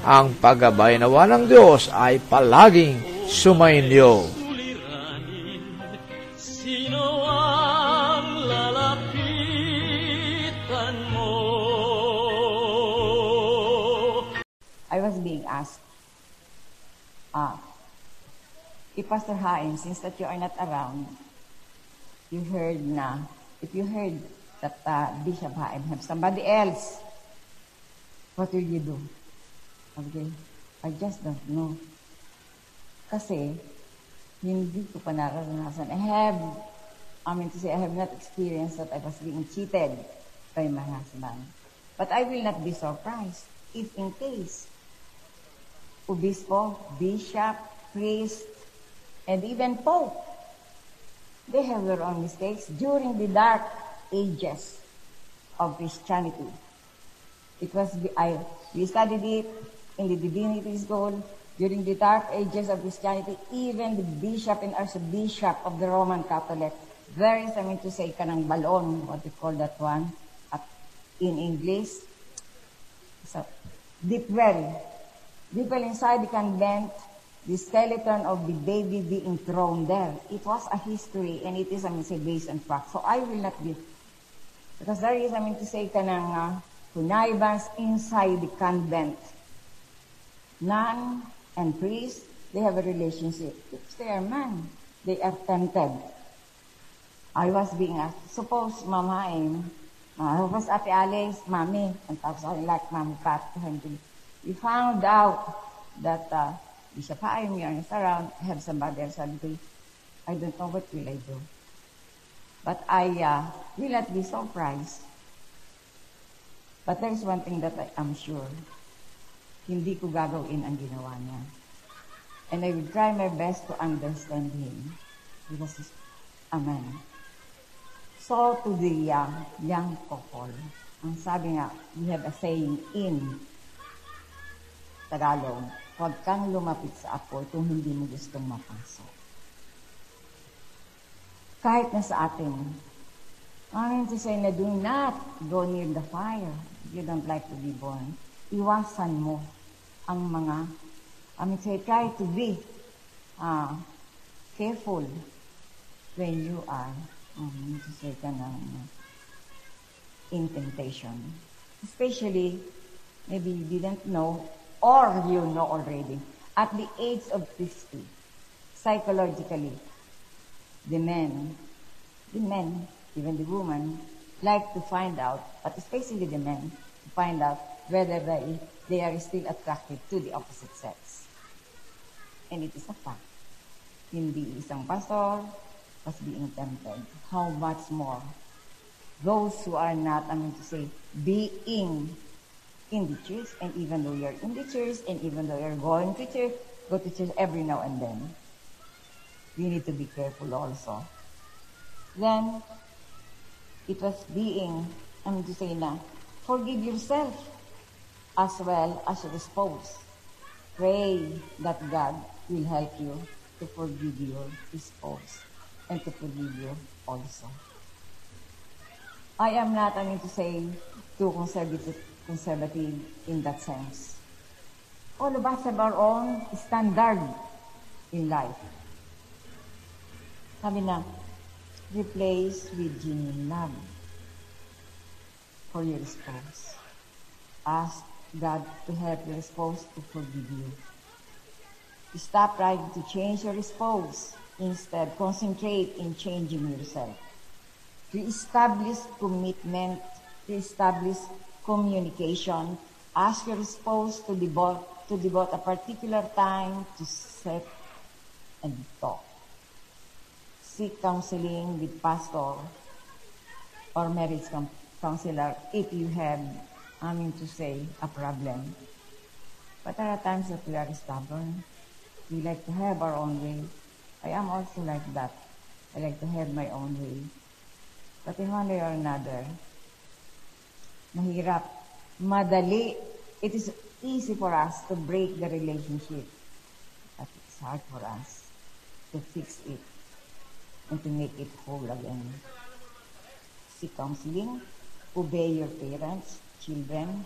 ang paggabay nawa ng Diyos ay palaging sumainyo. Sino ang lalapitan mo? I was being asked, ah, if Pastor Haim, since that you are not around, you heard na, if you heard that uh, Bishop Haim have somebody else, what will you do? Okay, I just don't know. Kasi, hindi ko pa nararanasan. I have, I mean to say, I have not experienced that I was being cheated by my husband. But I will not be surprised if in case obispo, bishop, priest, and even pope, they have their own mistakes during the dark ages of Christianity. It was, I, we studied it in the divinity school during the dark ages of Christianity, even the bishop and archbishop of the Roman Catholic, there is, I mean to say, kanang balon, what we call that one, at, in English. So, deep well. Deep well inside the convent, the skeleton of the baby being thrown there. It was a history, and it is, I mean, say, based on fact. So I will not be, because there is, I mean to say, kanang uh, connivance inside the convent. Nun and priest, they have a relationship. If they are man, they are tempted. I was being asked, suppose Mama Haim, uh, was Ate Alice, Mommy, and tapos I like Mommy Pat him. We found out that uh, Bishop Haim, you are not around, I have somebody else. Ko, I don't know what will I do. But I uh, will not be surprised. But there is one thing that I am sure. Hindi ko gagawin ang ginawa niya. And I will try my best to understand him. Because he's a man. So to the uh, young couple, ang sabi nga, we have a saying in Tagalog, huwag kang lumapit sa apoy kung hindi mo gustong mapasok. Kahit na sa atin, I to say na do not go near the fire. You don't like to be born. Iwasan mo ang mga, I mean say, try to be uh, careful when you are, um, to say ka ng, in temptation. Especially, maybe you didn't know or you know already. At the age of 50, psychologically, the men, the men, even the woman, like to find out, but especially the men, to find out whether they, are still attracted to the opposite sex. And it is a fact. Hindi isang pastor was being tempted. How much more those who are not, I mean to say, being in the church, and even though you're in the church, and even though you're going to church, go to church every now and then, we need to be careful also. Then, it was being, I mean to say na, forgive yourself as well as your spouse. Pray that God will help you to forgive your spouse and to forgive you also. I am not, I mean to say, too conservative, conservative in that sense. All of us have our own standard in life. Sabi na, replace with genuine love for your spouse. Ask God to help your spouse to forgive you. Stop trying to change your spouse. Instead, concentrate in changing yourself. To establish commitment, to establish communication, ask your spouse to devote, to devote a particular time to sit and talk. Seek counseling with pastor or marriage counselor if you have, I mean to say, a problem. But there are times that we are stubborn. We like to have our own way. I am also like that. I like to have my own way. But in one way or another, mahirap, madali. It is easy for us to break the relationship. But it's hard for us to fix it and to make it whole again. Seek counseling, obey your parents, children,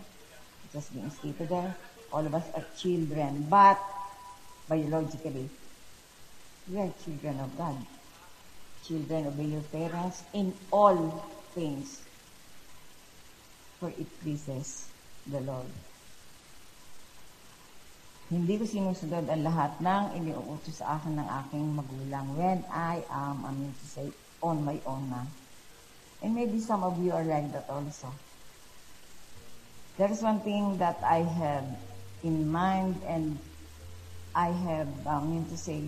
just being stated there. All of us are children, but biologically, we are children of God. Children, obey your parents in all things, for it pleases the Lord. Hindi ko sinusunod ang lahat ng iniuutos sa akin ng aking magulang when I am, I mean to say, on my own na. And maybe some of you are like that also. There is one thing that I have in mind and I have, I mean to say,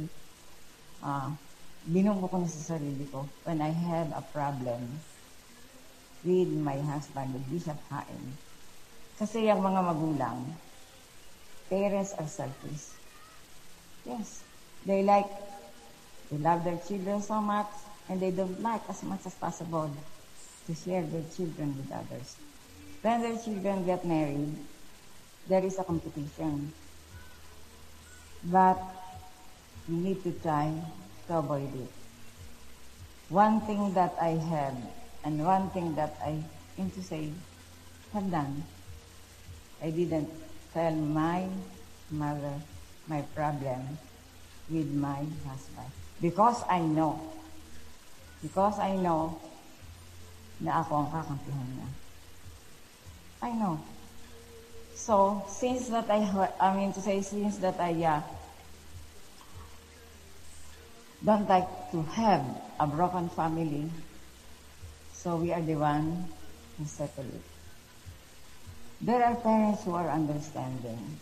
uh, binunggo ko na sa sarili ko when I have a problem with my husband, with Bishop Haim. Kasi yung mga magulang, parents are selfish. Yes, they like, they love their children so much, and they don't like as much as possible to share their children with others. When their children get married, there is a competition. But we need to try to avoid it. One thing that I have, and one thing that I aim to say, have done, I didn't tell my mother my problem with my husband. Because I know, because I know na ako ang kakampihan niya. I know. So, since that I, I mean to say, since that I uh, don't like to have a broken family, so we are the one who settle it. There are parents who are understanding.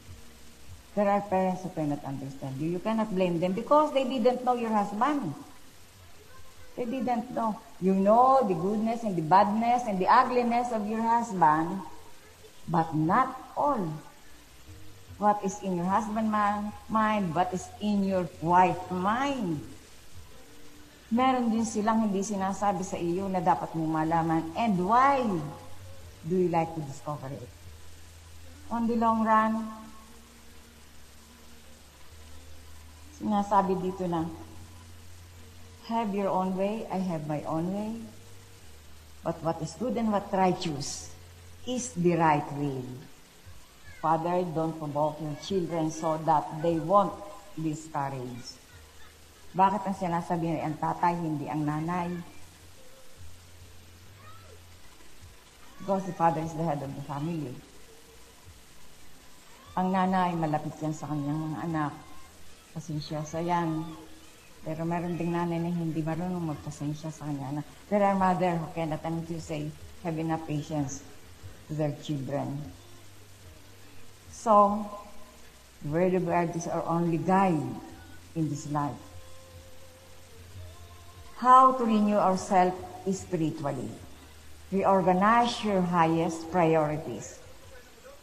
There are parents who cannot understand you. You cannot blame them because they didn't know your husband. They didn't know. You know the goodness and the badness and the ugliness of your husband, but not all. What is in your husband mind, what is in your wife mind. Meron din silang hindi sinasabi sa iyo na dapat mong malaman. And why do you like to discover it? On the long run, sinasabi dito na, have your own way, I have my own way. But what is good and what righteous is the right way. Father, don't provoke your children so that they won't discourage. Bakit ang sinasabi ay ang tatay, hindi ang nanay? Because the father is the head of the family. Ang nanay, malapit yan sa kanyang mga anak. Pasensyosa yan. Pero meron ding nanay na hindi marunong magpasensya sa kanya anak. There are mother who cannot, mean to say, have enough patience their children. So, of God is our only guide in this life. How to renew ourselves spiritually. Reorganize your highest priorities.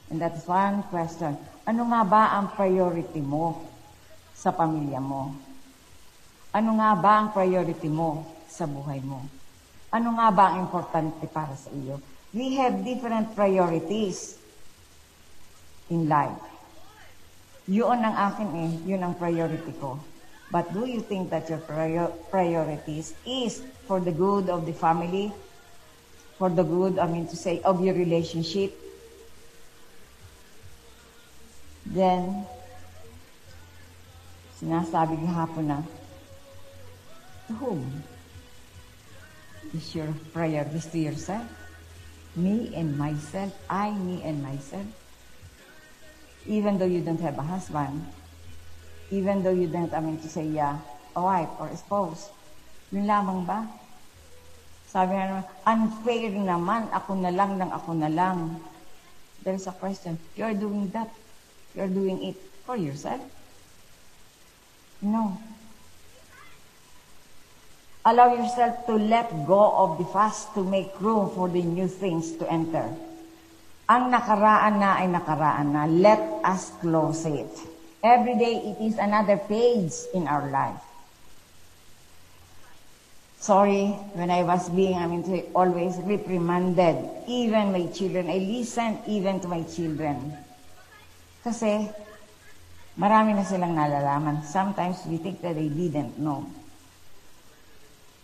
And that's one question. Ano nga ba ang priority mo sa pamilya mo? Ano nga ba ang priority mo sa buhay mo? Ano nga ba ang importante para sa iyo? We have different priorities in life. Yun ang akin eh, yun ang priority ko. But do you think that your prior- priorities is for the good of the family, for the good, I mean to say, of your relationship? Then, sinasabi hapon na, to whom? Is your priorities to yourself? Me and myself, I, me and myself. Even though you don't have a husband, even though you don't, I mean to say, yeah, a wife or a spouse, yun lamang ba? Sabi nga naman, unfair naman, ako na lang ng ako na lang. There is a question, you're doing that. You're doing it for yourself? No. Allow yourself to let go of the past to make room for the new things to enter. Ang nakaraan na ay nakaraan na. Let us close it. Every day, it is another page in our life. Sorry, when I was being, I mean, always reprimanded. Even my children, I listen even to my children. Kasi, marami na silang nalalaman. Sometimes we think that they didn't know.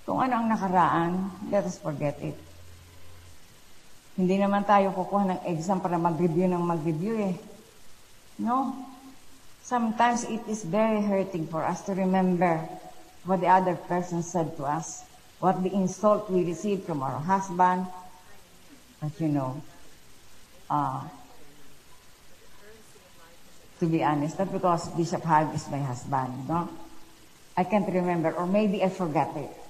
Kung ano ang nakaraan, let us forget it. Hindi naman tayo kukuha ng exam para mag-review ng mag-review eh. No? Sometimes it is very hurting for us to remember what the other person said to us, what the insult we received from our husband. But you know, uh, to be honest, not because Bishop Hag is my husband, no? I can't remember, or maybe I forgot it.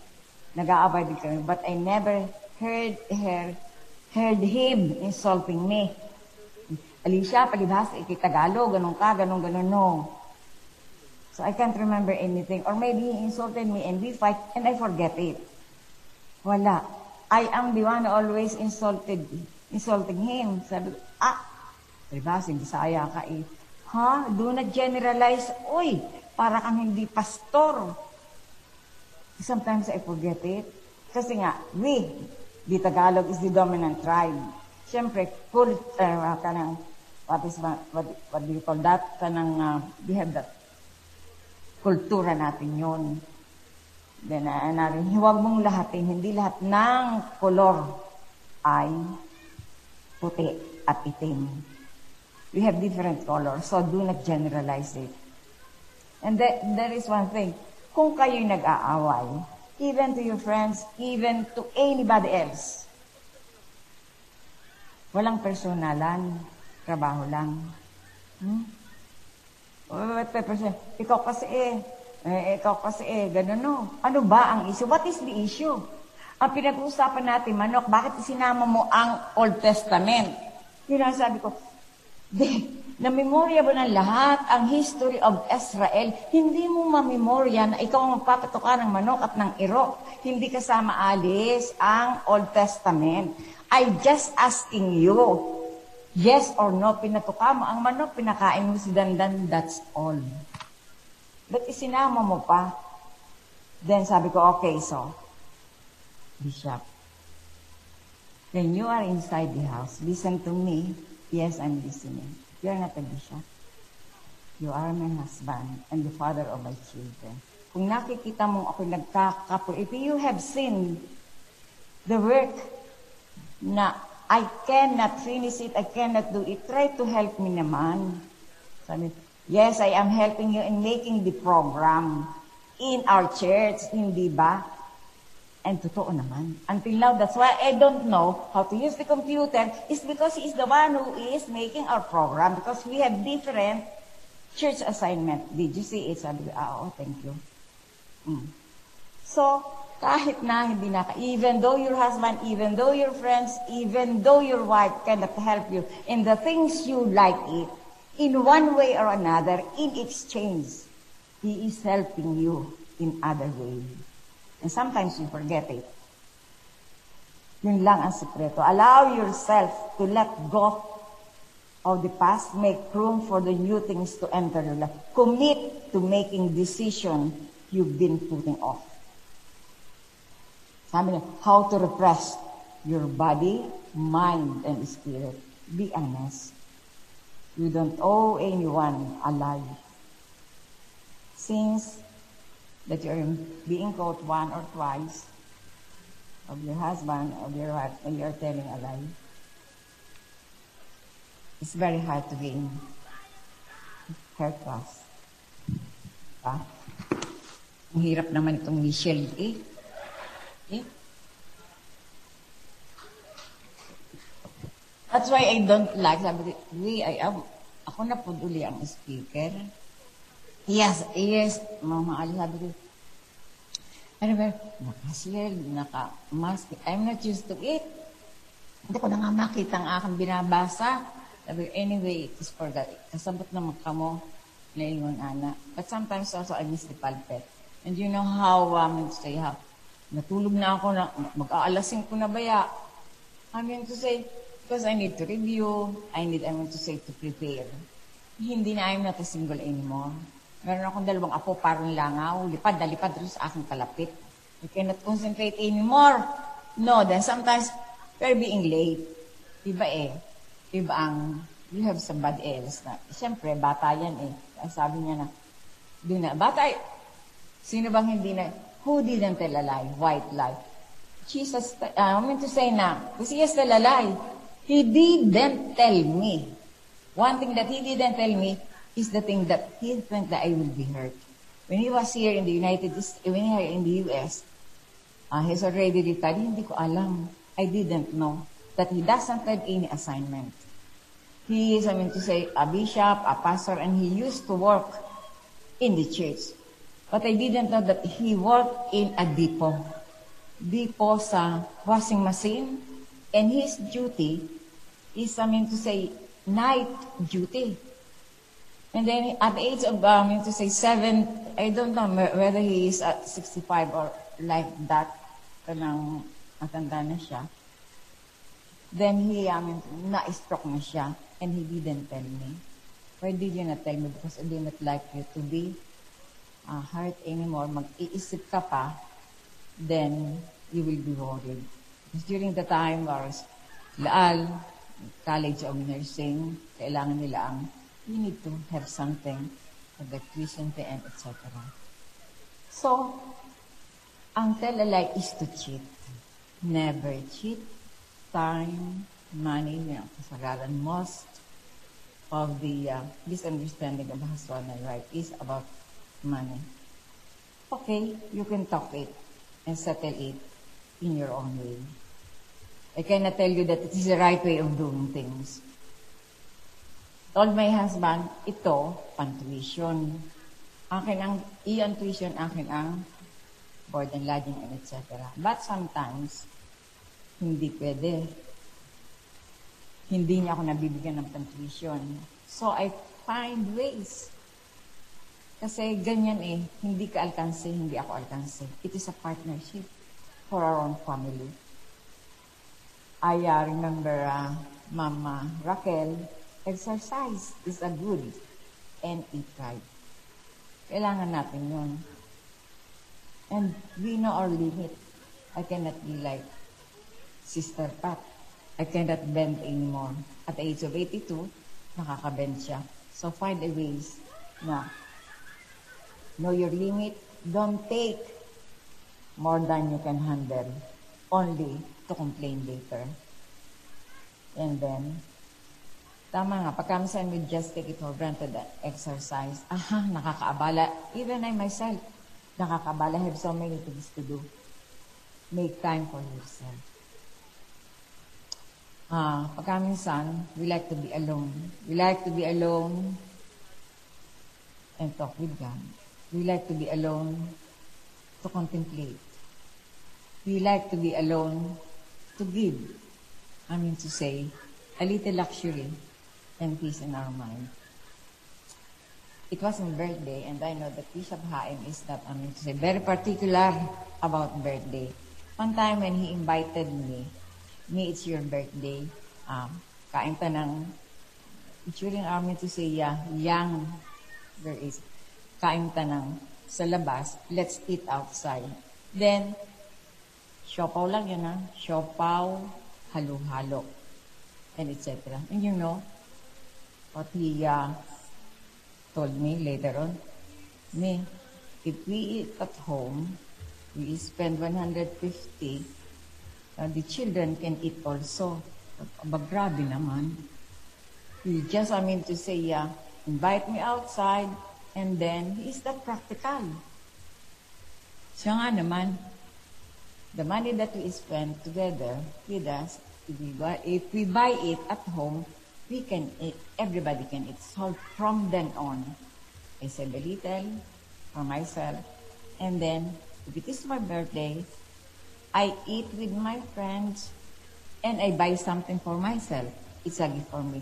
Nag-aabay din kami, but I never heard her, heard him insulting me. Alicia, palibhas, ikitagalog, ganun ka, ganun, ganun, no. So I can't remember anything. Or maybe he insulted me and we fight and I forget it. Wala. I am the one always insulted, insulting him. Sabi ko, ah, palibhas, hindi saya ka eh. Ha? Do not generalize. Uy, para kang hindi pastor. Sometimes I forget it. Kasi nga, we, the Tagalog is the dominant tribe. Siyempre, cult, uh, kanang, what is, what, what do you call that? Kanang, uh, we have that kultura natin yon. Then, uh, narin, huwag mong lahatin, hindi lahat ng kolor ay puti at itim. We have different colors, so do not generalize it. And there, there is one thing, kung kayo'y nag-aaway, even to your friends, even to anybody else, walang personalan, trabaho lang. Hmm? What person? Ikaw kasi eh, eh, ikaw kasi eh, ganun no. Ano ba ang issue? What is the issue? Ang pinag-uusapan natin, manok, bakit sinama mo ang Old Testament? Yun ang sabi ko, de, na-memorya mo ng lahat ang history of Israel, hindi mo mamemorya na ikaw ang magpapatuka ng manok at ng iro. Hindi kasama alis ang Old Testament. I just asking you, yes or no, pinatuka mo ang manok, pinakain mo si Dandan, that's all. But isinama mo pa. Then sabi ko, okay, so, Bishop, when you are inside the house, listen to me. Yes, I'm listening. You're not a bishop. You are my husband and the father of my children. Kung nakikita mo ako nagkakapo, if you have seen the work na I cannot finish it, I cannot do it, try to help me naman. Sabi, yes, I am helping you in making the program in our church, hindi ba? And totoo naman. Until now, that's why I don't know how to use the computer. Is because he is the one who is making our program because we have different church assignment. Did you see it? Sabi ah, oh, thank you. Mm. So, kahit na hindi na, even though your husband, even though your friends, even though your wife cannot help you in the things you like it, in one way or another, in exchange, he is helping you in other ways. And sometimes you forget it. Yun lang ang sekreto. Allow yourself to let go of the past, make room for the new things to enter your life. Commit to making decision you've been putting off. Sabi niya, how to repress your body, mind, and spirit. Be honest. You don't owe anyone a lie. Since that you're being caught one or twice of your husband, of your wife, and you're telling a lie, it's very hard to be gain her trust. Diba? Ang hirap naman itong Michelle eh. Eh? That's why I don't like, sabi ko, I am, ako na po uli ang speaker. Yes, yes, mama Ali, sabi ko, ano ba, naka-shell, naka-mask, I'm not used to it. Hindi ko na nga makita ang aking binabasa. Sabi anyway, it is for God. Kasabot naman ka mo, naingon ana. But sometimes also I miss the pulpit. And you know how, um, say, how, natulog na ako, na, mag-aalasin ko na baya. I mean to say, because I need to review, I need, I mean to say, to prepare. Hindi na I'm not a single anymore. Meron akong dalawang apo, parang langaw, lipad na lipad rin sa aking kalapit. I cannot concentrate anymore. No, then sometimes, we're being late. Diba eh? Diba ang, you have somebody else na, siyempre, bata yan eh. Sabi niya na, di na, bata, sino bang hindi na, who didn't tell a lie, white lie? Jesus, uh, I mean to say na, he has tell a lie. He didn't tell me. One thing that he didn't tell me is the thing that he think that I will be hurt. When he was here in the United States, when he in the US, uh, he's already retired. Hindi ko alam. I didn't know that he doesn't have any assignment. He is, I mean to say, a bishop, a pastor, and he used to work in the church. But I didn't know that he worked in a depot. Depot sa washing machine. And his duty is, I mean to say, night duty. And then at the age of, um, mean to say, seven, I don't know whether he is at 65 or like that, kanang matanda na siya. Then he, mean, na-stroke na siya, and he didn't tell me. Why did you not tell me? Because I did like you to be uh, hurt anymore. Mag-iisip ka pa, then you will be worried. Because during the time, or Laal, College of Nursing, kailangan nila ang, you need to have something for the fee and etc. So, ang tell is to cheat. Never cheat. Time, money, you know, kasagaran, most of the uh, misunderstanding of and wife is about money. Okay, you can talk it and settle it in your own way. I cannot tell you that it is the right way of doing things. Told my husband, ito, pantuition. Akin ang, iyon tuition, akin ang board and lodging and etc. But sometimes, hindi pwede. Hindi niya ako nabibigyan ng pantuition. So I find ways. Kasi ganyan eh, hindi ka alkanse, hindi ako alkanse. It is a partnership for our own family. I uh, remember uh, Mama Raquel, exercise is a good and eat right. Kailangan natin yun. And we know our limit. I cannot be like Sister Pat. I cannot bend anymore. At the age of 82, nakaka-bend siya. So find a ways na know your limit. Don't take more than you can handle. Only to complain later. And then, tama nga, pagka minsan we just take it for granted that exercise, aha, nakakaabala. Even I myself, nakakaabala. I have so many things to do. Make time for yourself. Ah, pagka minsan, we like to be alone. We like to be alone and talk with God. We like to be alone to contemplate. we like to be alone to give. I mean to say, a little luxury and peace in our mind. It was my birthday, and I know that Bishop Haim is not, I mean to say, very particular about birthday. One time when he invited me, me, it's your birthday, um, kain ta ng, during our to say, yeah, young, there is, kain ta ng, sa labas, let's eat outside. Then, siopaw lang yun ha, siopaw, halo-halo, and etc. And you know, what he uh, told me later on, me, if we eat at home, we spend 150, uh, the children can eat also. Aba, grabe naman. You just, I mean to say, yeah, invite me outside, and then, is that practical? Siya nga naman, the money that we spend together with us, if we buy, if we buy it at home, we can eat, everybody can eat. So from then on, I save a little for myself. And then, if it is my birthday, I eat with my friends and I buy something for myself. It's a gift for me.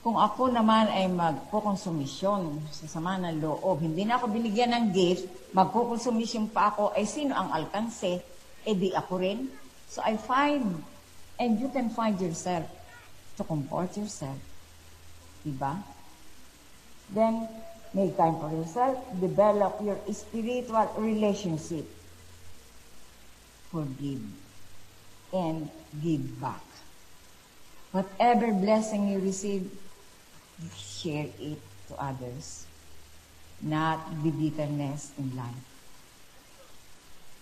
Kung ako naman ay magkukonsumisyon sa sama ng loob, hindi na ako binigyan ng gift, magkukonsumisyon pa ako, ay sino ang alkanse? Eh di ako rin. So I find, and you can find yourself to comfort yourself. Diba? Then, make time for yourself. Develop your spiritual relationship. Forgive. And give back. Whatever blessing you receive, share it to others. Not the bitterness in life.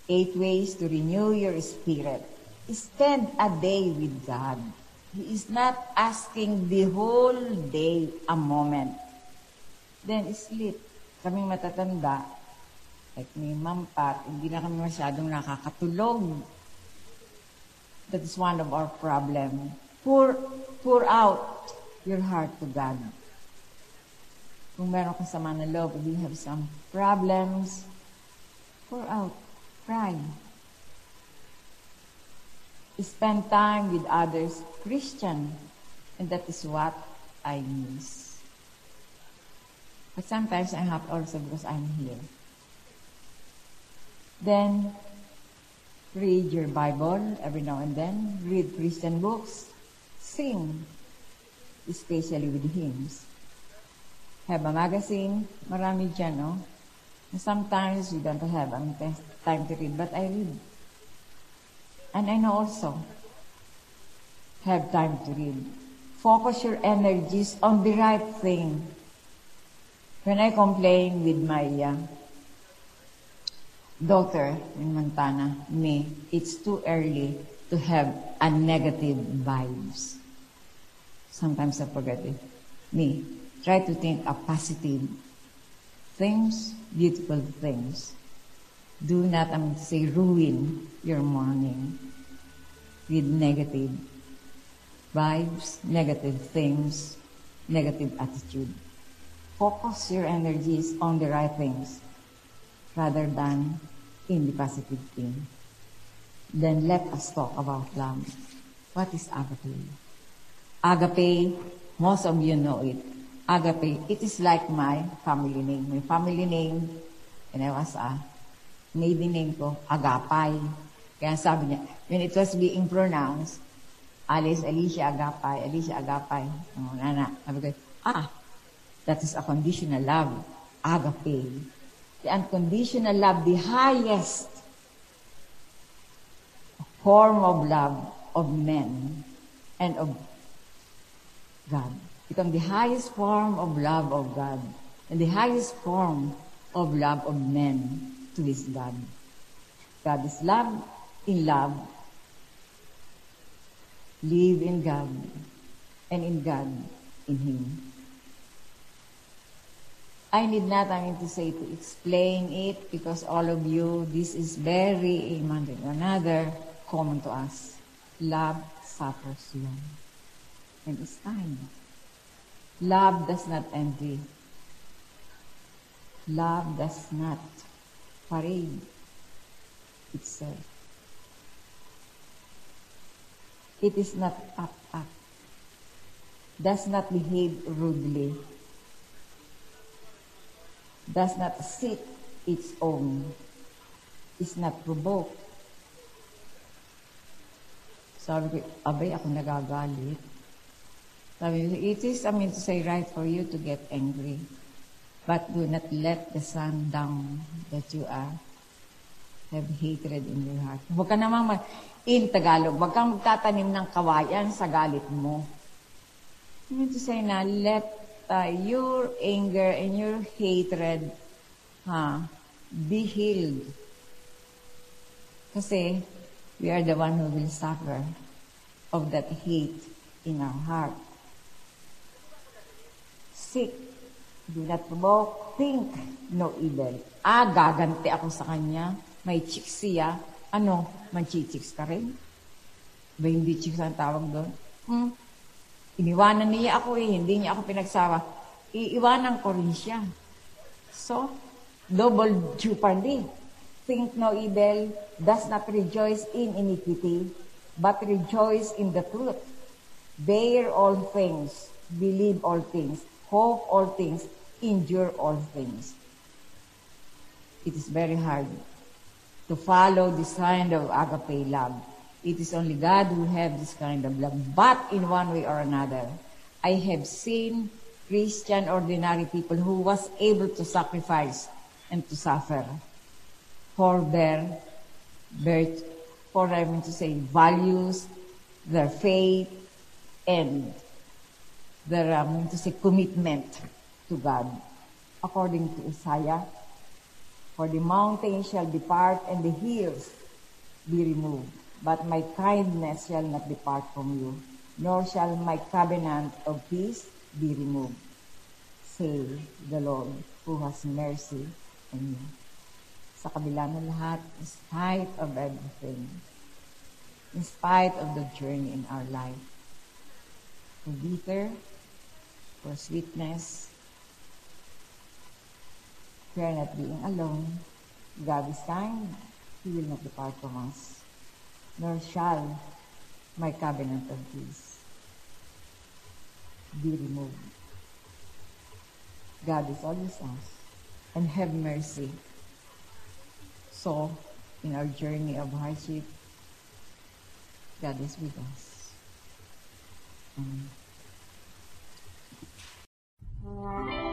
Eight ways to renew your spirit. Spend a day with God. He is not asking the whole day a moment. Then sleep. Kaming matatanda, like may mom Pat, hindi na kami masyadong nakakatulog. That is one of our problem. Pour, pour out your heart to God. Kung meron kang sama ng loob, you have some problems, pour out. Cry. Spend time with others, Christian. And that is what I miss. But sometimes I'm happy also because I'm here. Then, read your Bible every now and then. Read Christian books. Sing, especially with hymns. Have a magazine. Marami dyan, no? And sometimes we don't have um, time to read, but I read. And then also have time to read. Focus your energies on the right thing. When I complain with my uh, daughter in Montana, me, it's too early to have a negative vibes. Sometimes I forget it. Me, try to think of positive things, beautiful things. Do not, I mean, say, ruin your morning with negative vibes, negative things, negative attitude. Focus your energies on the right things rather than in the positive thing. Then let us talk about love. What is agape? Agape, most of you know it. Agape, it is like my family name. My family name, when I was a maiden name ko, Agapay. Kaya sabi niya, when it was being pronounced, Alice Alicia Agapay, Alicia Agapay. Oh, nana. Sabi ko, ah, that is a conditional love. Agape. The unconditional love, the highest form of love of men and of God. Become the highest form of love of God and the highest form of love of men to his God. God is love, in love. Live in God and in God in Him. I need not, I mean to say, to explain it because all of you, this is very, another common to us. Love suffers long. And it's kind. Love does not envy. Love does not parade itself. It is not up, up. Does not behave rudely. Does not seek its own. Is not provoked. Sabi ko, abay, ako nagagalit. Sabi ko, it is, I mean to say, right for you to get angry. But do not let the sun down that you are have hatred in your heart. Huwag ka naman, mag, in Tagalog, huwag kang magtatanim ng kawayan sa galit mo. I mean to say na, let uh, your anger and your hatred ha, be healed. Kasi we are the one who will suffer of that hate in our heart. Seek, do not provoke, think no evil. Ah, gaganti ako sa kanya. May chicks siya. Ano, manchichicks ka rin? Ba hindi chicks ang tawag doon? Hmm? Iniwanan niya ako eh, hindi niya ako pinagsawa. Iiwanan ko rin siya. So, double jeopardy. Think no evil, does not rejoice in iniquity, but rejoice in the truth. Bear all things, believe all things, hope all things, endure all things. It is very hard to follow this kind of agape love. It is only God who have this kind of love. But in one way or another, I have seen Christian ordinary people who was able to sacrifice and to suffer for their birth, for I mean to say values, their faith, and their I mean to say commitment to God. According to Isaiah, for the mountains shall depart and the hills be removed, but my kindness shall not depart from you, nor shall my covenant of peace be removed, say the Lord, who has mercy on you. Sa kabila ng lahat, in spite of everything, in spite of the journey in our life, for bitter, for sweetness, we are not being alone. God is kind. He will not depart from us. Nor shall my covenant of peace be removed. God is always us and have mercy. So, in our journey of hardship, God is with us. Amen.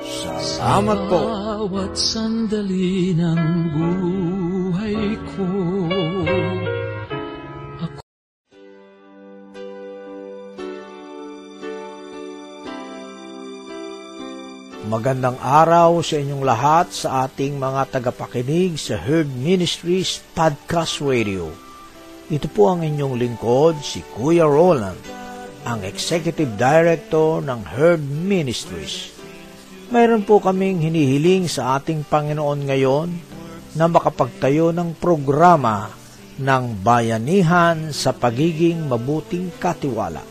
Salamat po. Bawat sandali ng buhay ko Magandang araw sa inyong lahat sa ating mga tagapakinig sa Herd Ministries Podcast Radio. Ito po ang inyong lingkod, si Kuya Roland, ang Executive Director ng Herd Ministries. Mayroon po kaming hinihiling sa ating Panginoon ngayon na makapagtayo ng programa ng bayanihan sa pagiging mabuting katiwala.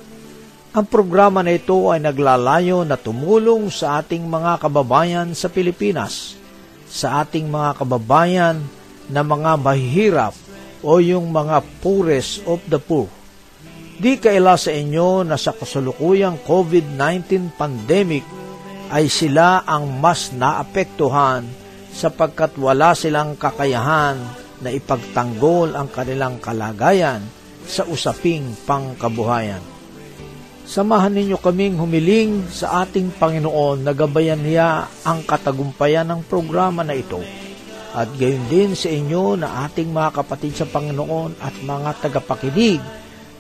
Ang programa na ito ay naglalayo na tumulong sa ating mga kababayan sa Pilipinas, sa ating mga kababayan na mga mahihirap o yung mga poorest of the poor. Di kaila sa inyo na sa kasalukuyang COVID-19 pandemic ay sila ang mas naapektuhan sapagkat wala silang kakayahan na ipagtanggol ang kanilang kalagayan sa usaping pangkabuhayan. Samahan ninyo kaming humiling sa ating Panginoon na gabayan niya ang katagumpayan ng programa na ito. At gayon din sa inyo na ating mga kapatid sa Panginoon at mga tagapakinig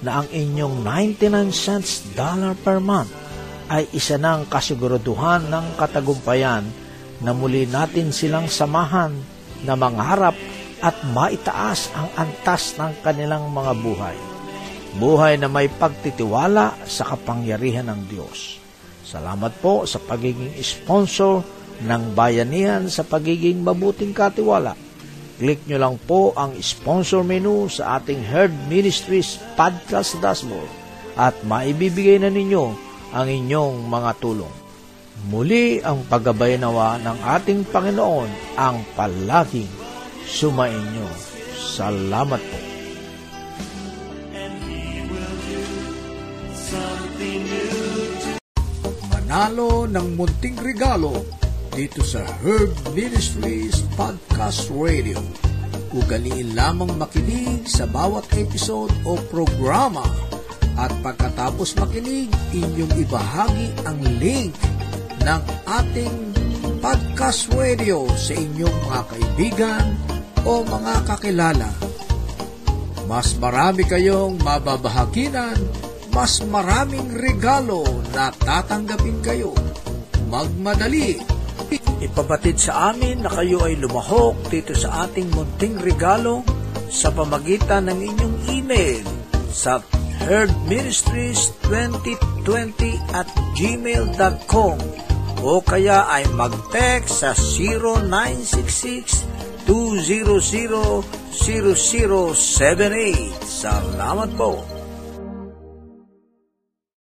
na ang inyong 99 cents dollar per month ay isa ng kasiguraduhan ng katagumpayan na muli natin silang samahan na mangarap at maitaas ang antas ng kanilang mga buhay. buhay na may pagtitiwala sa kapangyarihan ng Diyos. Salamat po sa pagiging sponsor ng bayanihan sa pagiging mabuting katiwala. Click nyo lang po ang sponsor menu sa ating Herd Ministries podcast dashboard at maibibigay na ninyo ang inyong mga tulong. Muli ang paggabay nawa ng ating Panginoon ang palaging sumainyo. Salamat po. Manalo ng munting regalo dito sa Herb Ministries Podcast Radio. Ugaliin lamang makinig sa bawat episode o programa at pagkatapos makinig, inyong ibahagi ang link ng ating podcast radio sa inyong mga kaibigan o mga kakilala. Mas marami kayong mababahaginan, mas maraming regalo na tatanggapin kayo. Magmadali! Ipabatid sa amin na kayo ay lumahok dito sa ating munting regalo sa pamagitan ng inyong email sa herdministries2020 at gmail.com o kaya ay mag-text sa 0966-200-0078. Salamat po!